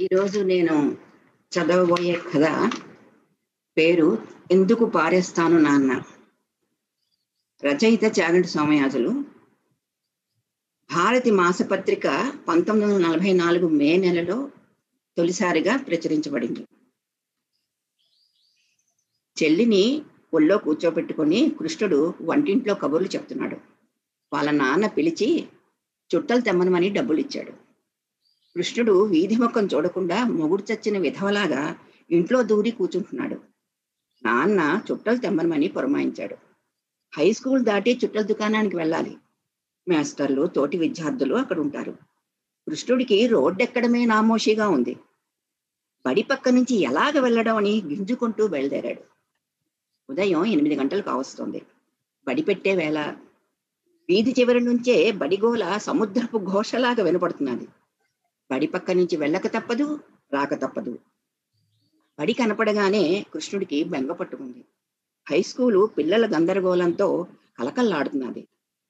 ఈరోజు నేను చదవబోయే కథ పేరు ఎందుకు పారేస్తాను నాన్న? రచయిత చాగంటి సోమయాజులు. భారతి మాసపత్రిక పంతొమ్మిది వందల నలభై నాలుగు మే నెలలో తొలిసారిగా ప్రచురించబడింది. చెల్లిని ఒళ్ళో కూర్చోబెట్టుకొని కృష్ణుడు వంటింట్లో కబుర్లు చెప్తున్నాడు. వాళ్ళ నాన్న పిలిచి చుట్టలు తెమ్మనమని డబ్బులు ఇచ్చాడు కృష్ణుడు వీధి ముఖం చూడకుండా మొగుడు చచ్చిన విధవలాగా ఇంట్లో దూరి కూర్చుంటున్నాడు. నాన్న చుట్టలు తెమ్మనమని పురమాయించాడు. హై స్కూల్ దాటి చుట్టల దుకాణానికి వెళ్ళాలి. మాస్టర్లు తోటి విద్యార్థులు అక్కడ ఉంటారు. కృష్ణుడికి రోడ్డెక్కడమే నామోషిగా ఉంది. బడి పక్క నుంచి ఎలాగ వెళ్ళడం అని గింజుకుంటూ బయలుదేరాడు. ఉదయం ఎనిమిది గంటలు కావస్తుంది బడి పెట్టే వేళ. వీధి చివరి నుంచే బడిగోల సముద్రపు ఘోషలాగా వినపడుతున్నది. బడి పక్క నుంచి వెళ్ళక తప్పదు రాక తప్పదు. బడి కనపడగానే కృష్ణుడికి బెంగ పట్టుకుంది. హై స్కూలు పిల్లల గందరగోళంతో కలకల్లాడుతున్నది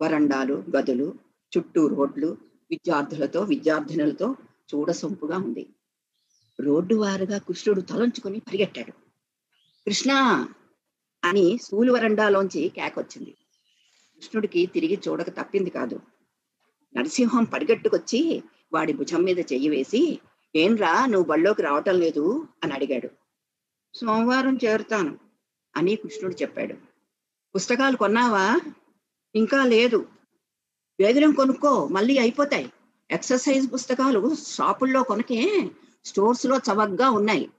వరండాలు గదులు చుట్టూ రోడ్లు విద్యార్థులతో విద్యార్థినులతో చూడసొంపుగా ఉంది. రోడ్డు వారుగా కృష్ణుడు తలంచుకుని పరిగెట్టాడు. కృష్ణ! అని స్కూలు వరండాలోంచి కేకొచ్చింది. కృష్ణుడికి తిరిగి చూడక తప్పింది కాదు. నరసింహం పరిగెట్టుకొచ్చి వాడి భుజం మీద చెయ్యి వేసి ఏంరా నువ్వు బళ్ళోకి రావటం లేదు అని అడిగాడు. సోమవారం చేరుతాను అని కృష్ణుడు చెప్పాడు. పుస్తకాలు కొన్నావా? ఇంకా లేదు. వేగరం కొనుక్కో మళ్ళీ అయిపోతాయి. ఎక్సర్సైజ్ పుస్తకాలు షాపుల్లో కొనకే స్టోర్స్లో చవగ్గా ఉన్నాయి.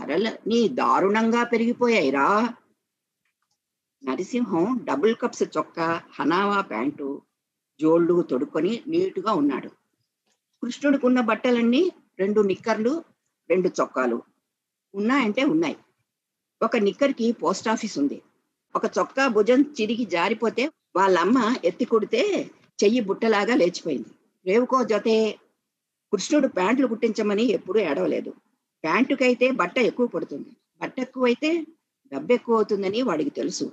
ధరలు నీ దారుణంగా పెరిగిపోయాయిరా. నరసింహం డబుల్ కప్స్ చొక్కా హనావా ప్యాంటు జోళ్ళు తొడుక్కొని నీటుగా ఉన్నాడు. కృష్ణుడుకున్న బట్టలన్నీ రెండు నిక్కర్లు రెండు చొక్కాలు. ఉన్నాయంటే ఉన్నాయి. ఒక నిక్కర్కి పోస్ట్ ఆఫీస్ ఉంది. ఒక చొక్కా భుజం చిరిగి జారిపోతే వాళ్ళమ్మ ఎత్తి కొడితే చెయ్యి బుట్టలాగా లేచిపోయింది. రేవుకో జతే కృష్ణుడు ప్యాంట్లు కుట్టించమని ఎప్పుడూ ఏడవలేదు. ప్యాంటుకైతే బట్ట ఎక్కువ పడుతుంది. బట్ట ఎక్కువైతే డబ్బు ఎక్కువ అవుతుందని వాడికి తెలుసు.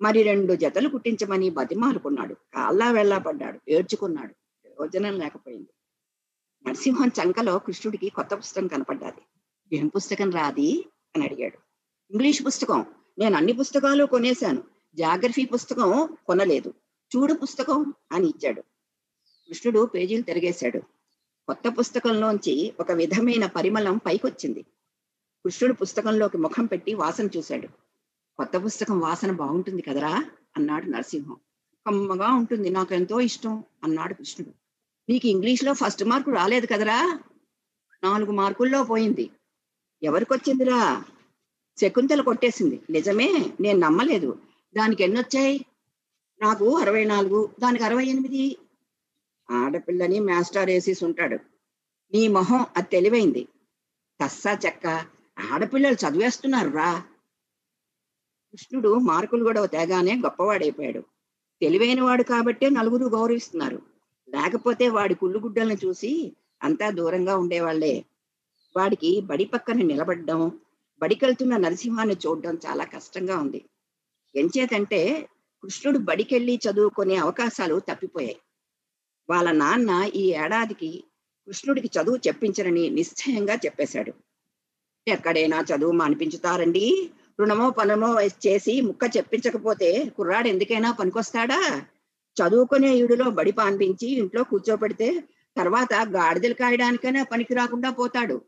మరి రెండు జతలు కుట్టించమని బతిమాలుకున్నాడు. కాళ్ళ వెళ్ళా పడ్డాడు. ఏడ్చుకున్నాడు. ప్రయోజనం లేకపోయింది. నరసింహం చంకలో కృష్ణుడికి కొత్త పుస్తకం కనపడ్డాది. ఏం పుస్తకం రాది అని అడిగాడు. ఇంగ్లీష్ పుస్తకం. నేను అన్ని పుస్తకాలు కొనేశాను. జాగ్రఫీ పుస్తకం కొనలేదు. చూడు పుస్తకం అని ఇచ్చాడు. కృష్ణుడు పేజీలు తిరిగేశాడు. కొత్త పుస్తకంలోంచి ఒక విధమైన పరిమళం పైకొచ్చింది. కృష్ణుడు పుస్తకంలోకి ముఖం పెట్టి వాసన చూశాడు. కొత్త పుస్తకం వాసన బాగుంటుంది కదరా? అన్నాడు నరసింహం. కమ్మగా ఉంటుంది. నాకు ఎంతో ఇష్టం అన్నాడు కృష్ణుడు. నీకు ఇంగ్లీష్లో ఫస్ట్ మార్కు రాలేదు కదరా? నాలుగు మార్కుల్లో పోయింది. ఎవరికొచ్చిందిరా? శకుంతల కొట్టేసింది. నిజమే నేను నమ్మలేదు. దానికి ఎన్నొచ్చాయి? నాకు అరవై నాలుగు దానికి అరవై ఎనిమిది. ఆడపిల్లని మాస్టర్ వేసేసి ఉంటాడు. నీ మొహం అది తెలివైంది. తస్సా చెక్క ఆడపిల్లలు చదివేస్తున్నారు రా కృష్ణుడు మార్కులు కూడా తేగానే గొప్పవాడైపోయాడు. తెలివైన వాడు కాబట్టే నలుగురు గౌరవిస్తున్నారు. లేకపోతే వాడి కుళ్ళుగుడ్డల్ని చూసి అంతా దూరంగా ఉండేవాళ్ళే. వాడికి బడి పక్కన నిలబడ్డం బడికెళ్తున్న నరసింహాన్ని చూడడం చాలా కష్టంగా ఉంది. ఎంచేతంటే కృష్ణుడు బడికెళ్ళి చదువుకునే అవకాశాలు తప్పిపోయాయి. వాళ్ళ నాన్న ఈ ఏడాదికి కృష్ణుడికి చదువు చెప్పించరని నిశ్చయంగా చెప్పేశాడు. ఎక్కడైనా చదువు మానిపించుతారండి. రుణమో పనమో చేసి ముక్క చెప్పించకపోతే కుర్రాడు ఎందుకైనా పనికొస్తాడా? చదువుకునే ఈడులో బడి పాన్పించి ఇంట్లో కూర్చోబెడితే తర్వాత గాడిదలు కాయడానికైనా పనికి రాకుండా పోతాడు.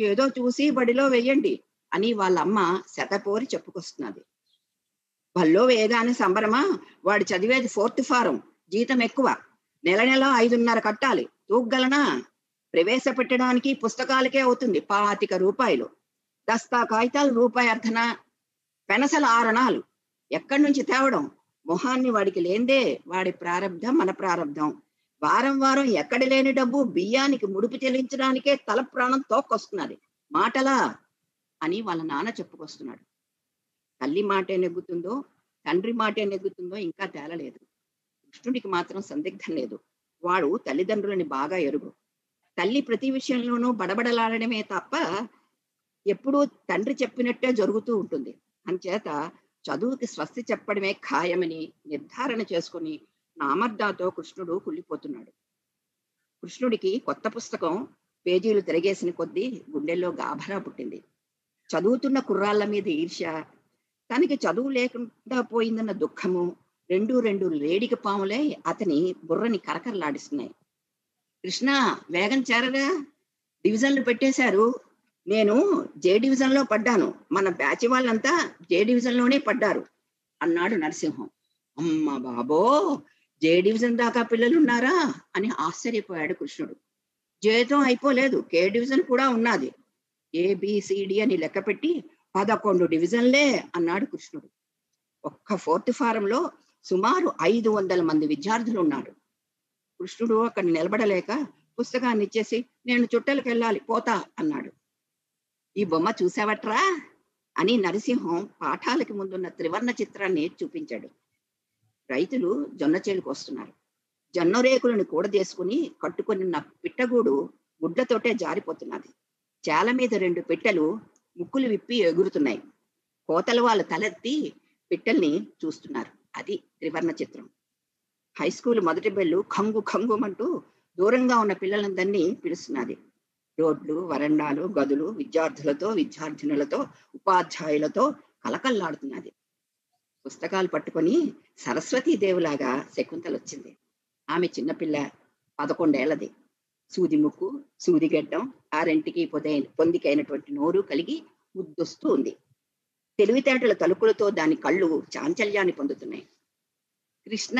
ఏదో చూసి బడిలో వెయ్యండి అని వాళ్ళమ్మ శతపోరి చెప్పుకొస్తున్నది. బల్లో వేయగానే సంబరమా? వాడు చదివేది ఫోర్త్ ఫారం జీతం ఎక్కువ. నెల నెల ఐదున్నర కట్టాలి. తూగ్గలనా? ప్రవేశపెట్టడానికి పుస్తకాలకే అవుతుంది పాతిక రూపాయలు. దస్తా కాగితాలు రూపాయి అర్ధన? పెనసల ఆరణాలు ఎక్కడి నుంచి తేవడం? మొహాన్ని వాడికి లేందే వాడి ప్రారంధం మన ప్రారంధం వారం వారం ఎక్కడ లేని డబ్బు బియ్యానికి ముడుపు చెల్లించడానికే తల ప్రాణం తోక్కొస్తున్నది. మాటలా అని వాళ్ళ నాన్న చెప్పుకొస్తున్నాడు. తల్లి మాట నెగ్గుతుందో తండ్రి మాటే నెగ్గుతుందో ఇంకా తేలలేదు. కృష్ణుడికి మాత్రం సందిగ్ధం లేదు. వాడు తల్లిదండ్రులని బాగా ఎరుగు. తల్లి ప్రతి విషయంలోనూ బడబడలాడమే తప్ప ఎప్పుడూ తండ్రి చెప్పినట్టే జరుగుతూ ఉంటుంది. అంచేత చదువుకి స్వస్తి చెప్పడమే ఖాయమని నిర్ధారణ చేసుకుని నామర్దాతో కృష్ణుడు కుళ్ళిపోతున్నాడు. కృష్ణుడికి కొత్త పుస్తకం పేజీలు తిరగేసిన కొద్దీ గుండెల్లో గాభరా పుట్టింది. చదువుతున్న కుర్రాళ్ళ మీద ఈర్ష్య తనకి చదువు లేకుండా పోయిందన్న దుఃఖము రెండు రెండు లేడిక పాములే అతని బుర్రని కరకరలాడిస్తున్నాయి. కృష్ణ వేగం చేరరా? డివిజన్లు పెట్టేశారు. నేను జే డివిజన్లో పడ్డాను. మన బ్యాచ్ వాళ్ళంతా జే డివిజన్లోనే పడ్డారు. అన్నాడు నరసింహం. అమ్మ బాబో జే డివిజన్ దాకా పిల్లలు ఉన్నారా అని ఆశ్చర్యపోయాడు కృష్ణుడు. జేతం అయిపోలేదు. కే డివిజన్ కూడా ఉన్నది. ఏబిసిడి అని లెక్క పెట్టి పదకొండు డివిజన్లే అన్నాడు కృష్ణుడు. ఒక్క ఫోర్త్ ఫారంలో సుమారు ఐదు వందల మంది విద్యార్థులు ఉన్నారు కృష్ణుడు అక్కడ నిలబడలేక పుస్తకాన్ని ఇచ్చేసి నేను చుట్టలకు వెళ్ళాలి పోతా అన్నాడు. ఈ బొమ్మ చూసావట్రా? అని నరసింహం పాఠాలకి ముందున్న త్రివర్ణ చిత్రాన్ని చూపించాడు. రైతులు జొన్న చేలుకు వస్తున్నారు. జొన్న రేకులను కూడదేసుకుని కట్టుకున్న పిట్టగూడు గుడ్లతోటే జారిపోతున్నది. చాల మీద రెండు పిట్టలు ముక్కులు విప్పి ఎగురుతున్నాయి. కోతల వాళ్ళు తలెత్తి పిట్టల్ని చూస్తున్నారు. అది త్రివర్ణ చిత్రం. హై స్కూల్ మొదటి బెల్లు ఖంగు ఖంగుమంటూ దూరంగా ఉన్న పిల్లలందరినీ పిలుస్తున్నది. రోడ్లు వరండాలు గదులు విద్యార్థులతో విద్యార్థినులతో ఉపాధ్యాయులతో కలకల్లాడుతున్నది పుస్తకాలు పట్టుకొని సరస్వతీ దేవులాగా శకుంతలు వచ్చింది ఆమె చిన్నపిల్ల పదకొండేళ్ళది సూది ముక్కు సూది గడ్డం ఆరింటికి పొదై పొందికైనటువంటి నోరు కలిగి ముద్దొస్తూ ఉంది. తెలివితేటల తలుపులతో దాని కళ్ళు చాంచల్యాన్ని పొందుతున్నాయి. కృష్ణ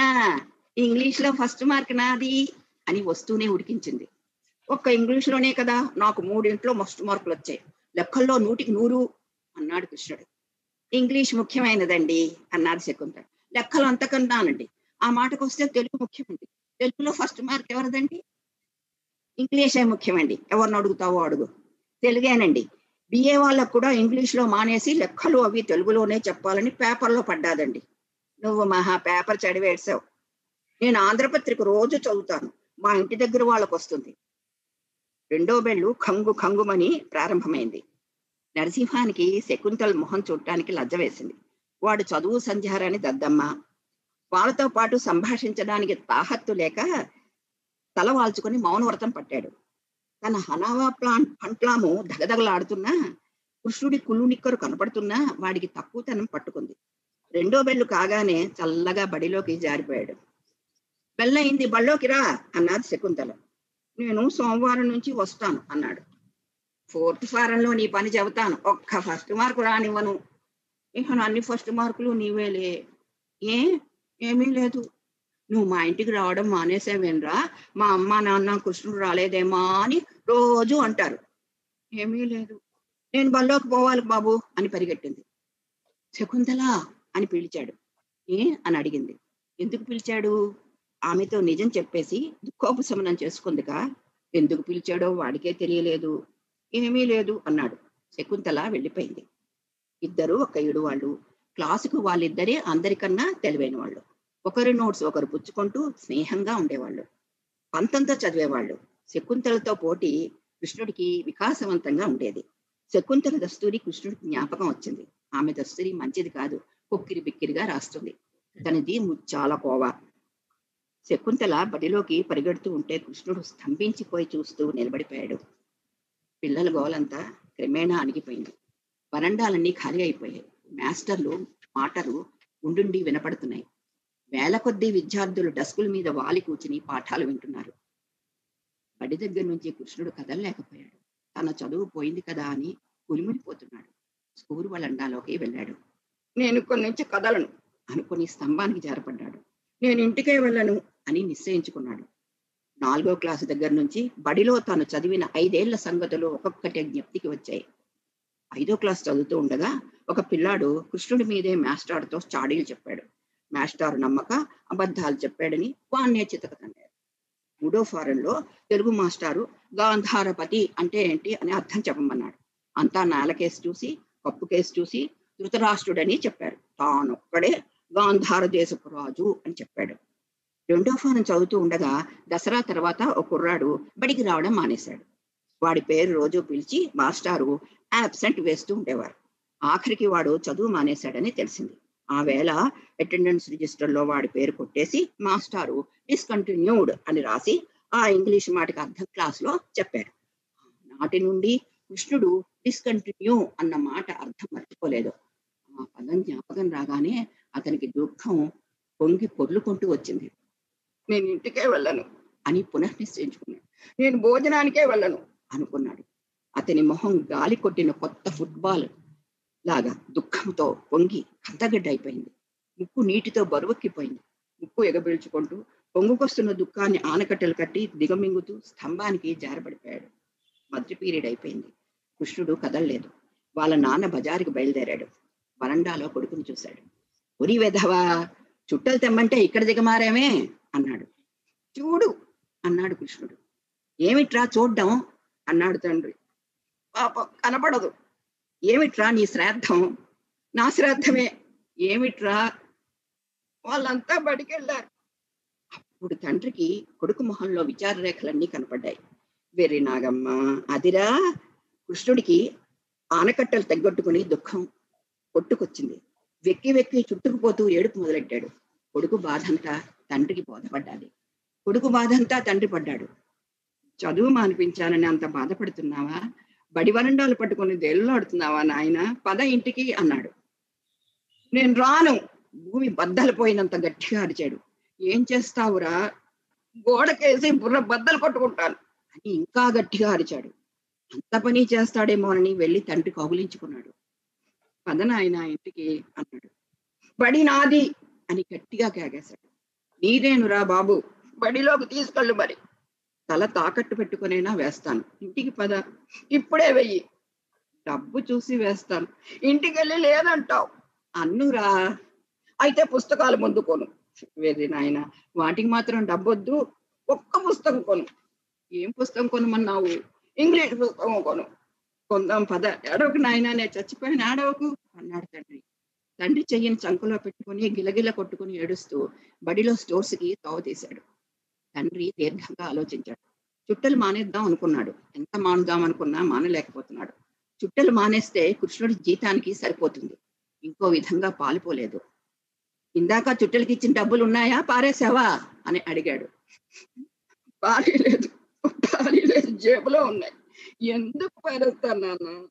ఇంగ్లీష్లో ఫస్ట్ మార్క్ నాది అని వస్తూనే ఉడికించింది. ఒక్క ఇంగ్లీష్లోనే కదా నాకు మూడింట్లో మస్ట్ మార్కులు వచ్చాయి. లెక్కల్లో నూటికి నూరు అన్నాడు కృష్ణుడు. ఇంగ్లీష్ ముఖ్యమైనదండి అన్నాడు శకుంత లెక్కలు అంతకన్నానండి. ఆ మాటకు వస్తే తెలుగు ముఖ్యమండి. తెలుగులో ఫస్ట్ మార్క్ ఎవరిదండి? ఇంగ్లీషే ముఖ్యమండి. ఎవరిని అడుగుతావో అడుగు. తెలుగేనండి. బిఏ వాళ్ళకు కూడా ఇంగ్లీష్లో మానేసి లెక్కలు అవి తెలుగులోనే చెప్పాలని పేపర్లో పడ్డాదండి. నువ్వు మహా పేపర్ చదివేసావు నేను ఆంధ్రపత్రిక రోజు చదువుతాను. మా ఇంటి దగ్గర వాళ్ళకు వస్తుంది రెండో బెళ్ళు ఖంగు ఖంగుమని ప్రారంభమైంది. నరసింహానికి శకుంతల మొహం చూడటానికి లజ్జ వేసింది. వాడు చదువు సంధ్యారాని దద్దమ్మ. వాళ్ళతో పాటు సంభాషించడానికి తాహత్తు లేక తల వాల్చుకొని మౌనవ్రతం పట్టాడు. తన హనావా ప్లాన్ పంట్లాము దగదగలాడుతున్నా కృష్ణుడి కుళ్ళు నిక్కరు కనపడుతున్నా వాడికి తక్కువతనం పట్టుకుంది. రెండో బెల్లు కాగానే చల్లగా బడిలోకి జారిపోయాడు. బెల్లయింది బళ్ళోకి రా అన్నది శకుంతల. నేను సోమవారం నుంచి వస్తాను అన్నాడు. ఫోర్త్ ఫారంలో నీ పని చెబుతాను. ఒక్క ఫస్ట్ మార్కు రానివ్వను. ఇక అన్ని ఫస్ట్ మార్కులు నీవేలే. ఏ? ఏమీ లేదు. నువ్వు మా ఇంటికి రావడం మానేసావేనరా మా అమ్మ నాన్న కృష్ణుడు రాలేదేమా అని రోజు అంటారు. ఏమీ లేదు. నేను బల్లోకి పోవాలి బాబు అని పరిగెట్టింది. శకుంతల అని పిలిచాడు. ఏ? అని అడిగింది. ఎందుకు పిలిచాడు? ఆమెతో నిజం చెప్పేసి దుఃఖోపశమనం చేసుకుందిగా. ఎందుకు పిలిచాడో వాడికే తెలియలేదు. ఏమీ లేదు అన్నాడు. శకుంతల వెళ్ళిపోయింది. ఇద్దరు ఒక ఏడు వాళ్ళు క్లాసుకు వాళ్ళిద్దరే అందరికన్నా తెలివైన వాళ్ళు ఒకరి నోట్స్ ఒకరు పుచ్చుకుంటూ స్నేహంగా ఉండేవాళ్ళు. పంతంతో చదివేవాళ్ళు. శకుంతలతో పోటీ కృష్ణుడికి వికాసవంతంగా ఉండేది. శకుంతల దస్తూరి కృష్ణుడికి జ్ఞాపకం వచ్చింది. ఆమె దస్తూరి మంచిది కాదు. కొక్కిరి బిక్కిరిగా రాస్తుంది. తనది ముచ్చాల కోవ. శకుంతల బడిలోకి పరిగెడుతూ ఉంటే కృష్ణుడు స్తంభించిపోయి చూస్తూ నిలబడిపోయాడు. పిల్లల గోలంతా క్రమేణా అణిగిపోయింది. వరండాలన్నీ ఖాళీ అయిపోయాయి. మాస్టర్లు మాటలు ఉండుండి వినపడుతున్నాయి. వేల కొద్దీ విద్యార్థులు డస్కుల మీద వాలి కూర్చుని పాఠాలు వింటున్నారు. బడి దగ్గర నుంచి కృష్ణుడు కదలలేకపోయాడు. తన చదువు పోయింది కదా అని కులిమిడిపోతున్నాడు. స్కూల్ వలండాలోకి వెళ్ళాడు. నేను ఇక్కడి నుంచి కదలను అనుకుని స్తంభానికి జారపడ్డాడు. నేను ఇంటికే వెళ్ళను. అని నిశ్చయించుకున్నాడు. నాలుగో క్లాసు దగ్గర నుంచి బడిలో తాను చదివిన ఐదేళ్ళ సంగతులు ఒక్కొక్కటి జ్ఞప్తికి వచ్చాయి. ఐదో క్లాస్ చదువుతూ ఉండగా ఒక పిల్లాడు కృష్ణుడి మీదే మాస్టార్తో చాడీలు చెప్పాడు. మాస్టారు నమ్మక అబద్ధాలు చెప్పాడని వాన్నే చితకతండాడు మూడో ఫారంలో తెలుగు మాస్టారు గాంధారపతి అంటే ఏంటి అని అర్థం చెప్పమన్నాడు. అంతా నేలకేసి చూసి కప్పు కేసు చూసి ధృతరాష్ట్రుడని చెప్పారు. తానొక్కడే గాంధార దేశపు రాజు అని చెప్పాడు. రెండో ఫారం చదువుతూ ఉండగా దసరా తర్వాత ఒక కుర్రాడు బడికి రావడం మానేశాడు. వాడి పేరు రోజు పిలిచి మాస్టారు యాబ్సెంట్ వేస్తూ ఉండేవారు. ఆఖరికి వాడు చదువు మానేశాడని తెలిసింది. ఆ వేళ అటెండెన్స్ రిజిస్టర్లో వాడి పేరు కొట్టేసి మాస్టారు డిస్కంటిన్యూడ్ అని రాసి ఆ ఇంగ్లీష్ మాటకి అర్థం క్లాస్లో చెప్పారు నాటి నుండి కృష్ణుడు డిస్కంటిన్యూ అన్న మాట అర్థం మర్చిపోలేదు. ఆ పదం జ్ఞాపకం రాగానే అతనికి దుఃఖం పొంగి పొర్లుకుంటూ వచ్చింది. నేను ఇంటికే వెళ్ళను అని పునః నిశ్చయించుకున్నాడు నేను భోజనానికే వెళ్ళను అనుకున్నాడు. అతని మొహం గాలి కొట్టిన కొత్త ఫుట్బాల్ లాగా దుఃఖంతో పొంగి కందగడ్డ అయిపోయింది. ముక్కు నీటితో బరువెక్కిపోయింది. ముక్కు ఎగబిల్చుకుంటూ పొంగుకొస్తున్న దుఃఖాన్ని ఆనకట్టెలు కట్టి దిగమింగుతూ స్తంభానికి జారబడిపోయాడు. మధ్య పీరియడ్ అయిపోయింది. కృష్ణుడు కదలలేదు. వాళ్ళ నాన్న బజారుకి బయలుదేరాడు. వరండాలో కొడుకుని చూశాడు. ఉరి వెధవా చుట్టలు తెమ్మంటే ఇక్కడ దిగమారామే. అన్నాడు. చూడు అన్నాడు కృష్ణుడు. ఏమిట్రా చూడ్డం? అన్నాడు తండ్రి. పాపం కనపడదు. ఏమిట్రా నీ శ్రాద్ధం? నా శ్రాద్ధమే. ఏమిట్రా? వాళ్ళంతా బడికెళ్ళారు. అప్పుడు తండ్రికి కొడుకు మొహంలో విచార రేఖలన్నీ కనపడ్డాయి. వెర్రి నాగమ్మ అదిరా? కృష్ణుడికి ఆనకట్టలు తగ్గొట్టుకుని దుఃఖం కొట్టుకొచ్చింది. వెక్కి వెక్కి చుట్టుకుపోతూ ఏడుపు మొదలెట్టాడు. కొడుకు బాధంతా తండ్రికి బోధపడ్డాలి కొడుకు బాధ అంతా తండ్రి పడ్డాడు. చదువు మానిపించానని అంత బాధపడుతున్నావా? బడి వరండాలు పట్టుకుని దేళ్ళాడుతున్నావా నాయన? పద ఇంటికి అన్నాడు. నేను రాను. భూమి బద్దలు పోయినంత గట్టిగా అరిచాడు. ఏం చేస్తావురా? గోడకేసి బుర్ర బద్దలు కొట్టుకుంటాను అని ఇంకా గట్టిగా అరిచాడు. అంత పని చేస్తాడేమోనని వెళ్ళి తండ్రి కౌగులించుకున్నాడు. పదనాయన ఇంటికి అన్నాడు. బడి నాది అని గట్టిగా కేగేశాడు నీదేనురా బాబు. బడిలోకి తీసుకెళ్ళు మరి. తల తాకట్టు పెట్టుకునైనా వేస్తాను. ఇంటికి పద. ఇప్పుడే వెయ్యి. డబ్బు చూసి వేస్తాను. ఇంటికి వెళ్ళి లేదంటావు. అన్నురా అయితే పుస్తకాలు ముందు కొను. వెళ్ళి నాయన వాటికి మాత్రం డబ్బొద్దు. ఒక్క పుస్తకం కొను. ఏం పుస్తకం కొనమన్నావు? ఇంగ్లీష్ పుస్తకం కొను. కొందాం పద. ఏడవకు నాయన నేను చచ్చిపోయిన. ఆడవకు అన్నాడు తండ్రి. తండ్రి చెయ్యిని చంకలో పెట్టుకుని గిలగిల కొట్టుకుని ఏడుస్తూ బడిలో స్టోర్స్కి తోవ తీశాడు. తండ్రి దీర్ఘంగా ఆలోచించాడు. చుట్టలు మానేద్దాం అనుకున్నాడు. ఎంత మానుదాం అనుకున్నా మానలేకపోతున్నాడు. చుట్టలు మానేస్తే కృష్ణుడి జీతానికి సరిపోతుంది. ఇంకో విధంగా పాలుపోలేదు. ఇందాక చుట్టలకి ఇచ్చిన డబ్బులు ఉన్నాయా పారేసావా అని అడిగాడు. పారేలేదు. పారేలేదు. జేబులో ఉన్నాయి. ఎందుకు పారేస్తాను నాన్న?